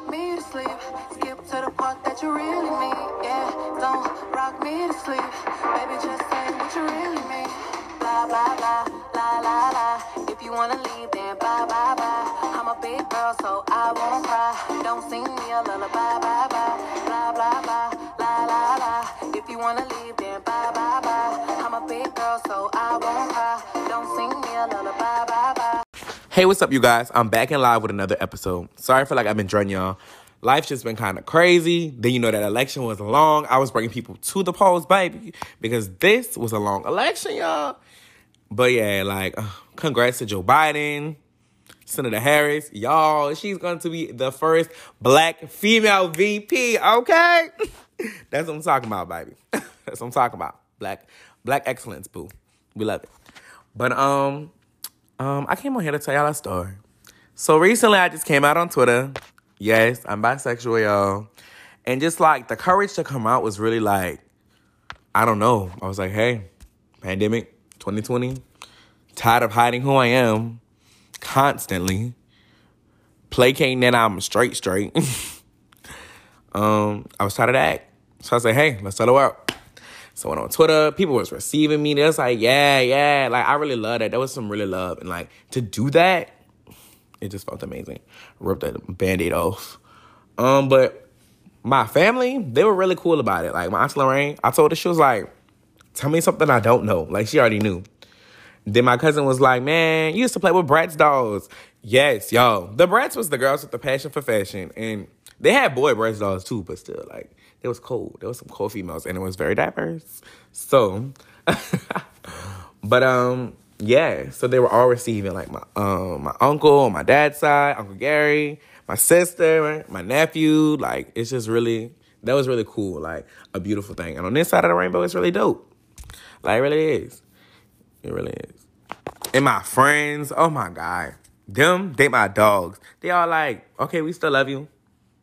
rock me to sleep. Skip to the part that you really mean. Yeah, don't rock me to sleep. Baby, just say what you really mean. Blah, blah, blah, la, la, la. If you wanna leave, then bye, bye, bye. I'm a big girl, so I won't cry. Don't sing me a lullaby, bye, bye. Blah, blah, blah, la, la, la. If you wanna leave, then bye, bye, bye. I'm a big girl, so I won't Hey, what's up, you guys? I'm back in live with another episode. Sorry for like I've been draining y'all. Life's just been kind of crazy. Then you know that election was long. I was bringing people to the polls, baby, because this was a long election, y'all. But yeah, like, uh, congrats to Joe Biden, Senator Harris, y'all. She's going to be the first black female VP. Okay, that's what I'm talking about, baby. that's what I'm talking about. Black, black excellence, boo. We love it. But um, um, I came on here to tell y'all a story. So recently, I just came out on Twitter. Yes, I'm bisexual, y'all. And just like the courage to come out was really like, I don't know. I was like, hey, pandemic 2020, tired of hiding who I am constantly, placating that I'm straight, straight. um, I was tired of that. So I said, hey, let's settle out. So I went on Twitter, people was receiving me. They was like, yeah, yeah. Like I really love that. There was some really love. And like to do that, it just felt amazing. Ripped that band-aid off. Um, but my family, they were really cool about it. Like my Aunt Lorraine, I told her she was like, tell me something I don't know. Like she already knew. Then my cousin was like, man, you used to play with Bratz dolls. Yes, y'all. The Bratz was the girls with the passion for fashion. And they had boy Bratz dolls too, but still, like, it was cool. There was some cool females and it was very diverse. So, but um, yeah. So they were all receiving like my um my uncle on my dad's side, Uncle Gary, my sister, my nephew. Like it's just really that was really cool. Like a beautiful thing. And on this side of the rainbow, it's really dope. Like it really is. It really is. And my friends, oh my god, them they my dogs. They all like, okay, we still love you.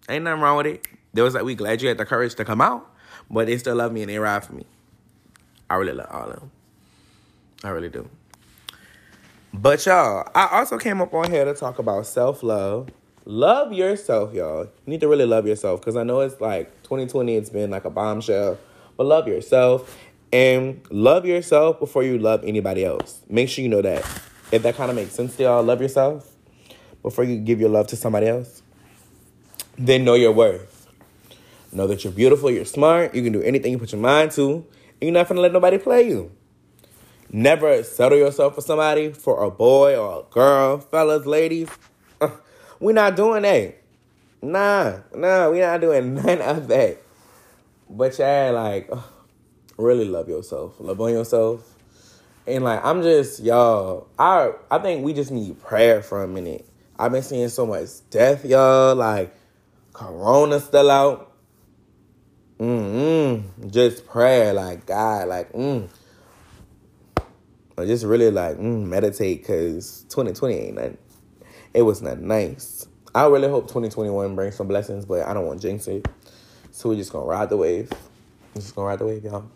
Ain't nothing wrong with it. They was like, we glad you had the courage to come out, but they still love me and they ride for me. I really love all of them. I really do. But y'all, I also came up on here to talk about self love. Love yourself, y'all. You need to really love yourself because I know it's like 2020, it's been like a bombshell, but love yourself and love yourself before you love anybody else. Make sure you know that. If that kind of makes sense to y'all, love yourself before you give your love to somebody else. Then know your worth. Know that you're beautiful, you're smart, you can do anything you put your mind to, and you're not gonna let nobody play you. Never settle yourself for somebody, for a boy or a girl, fellas, ladies. Uh, we're not doing that. Nah, nah, we're not doing none of that. But yeah, like, uh, really love yourself. Love on yourself. And like, I'm just, y'all, I I think we just need prayer for a minute. I've been seeing so much death, y'all. Like, Corona still out. Mm-mm. Just prayer, like, God, like, mm or just really like mm, meditate because 2020 ain't nothing. It was not nice. I really hope 2021 brings some blessings, but I don't want jinx it. So we're just gonna ride the wave. We're just gonna ride the wave, y'all.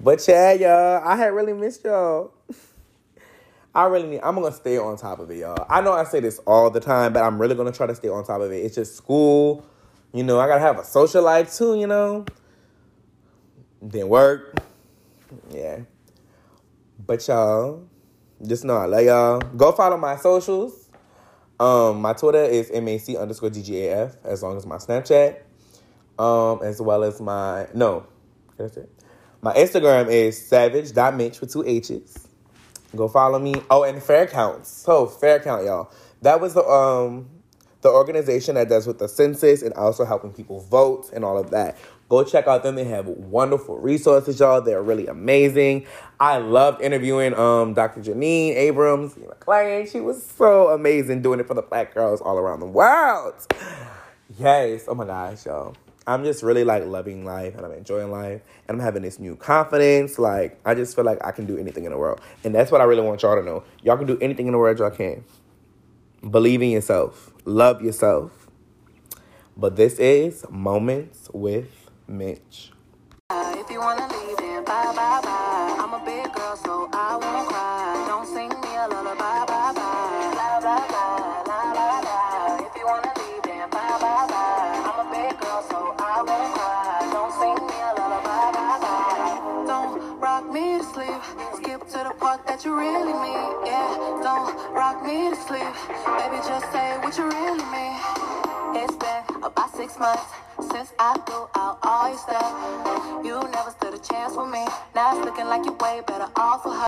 But yeah, y'all, I had really missed y'all. I really need, I'm gonna stay on top of it, y'all. I know I say this all the time, but I'm really gonna try to stay on top of it. It's just school, you know, I gotta have a social life too, you know. Then work. Yeah. But y'all, just know I love y'all. Go follow my socials. Um, my Twitter is MAC underscore DGAF, as long as my Snapchat. Um, as well as my no, that's it. My Instagram is savage.mitch with two H's. Go follow me. Oh, and Fair Counts. So Fair Count, y'all. That was the um the organization that does with the census and also helping people vote and all of that. Go check out them. They have wonderful resources, y'all. They're really amazing. I loved interviewing um, Dr. Jeanine Abrams, McLean. She was so amazing doing it for the black girls all around the world. Yes. Oh my gosh, y'all. I'm just really like loving life and I'm enjoying life and I'm having this new confidence. Like, I just feel like I can do anything in the world. And that's what I really want y'all to know. Y'all can do anything in the world y'all can. Believe in yourself, love yourself. But this is Moments with Mitch. If you wanna leave, bye bye bye. I'm a big that you really mean. Yeah, don't rock me to sleep. Baby, just say what you really mean. It's been about six months since I threw out all your stuff. You never stood a chance with me. Now it's looking like you're way better off with her.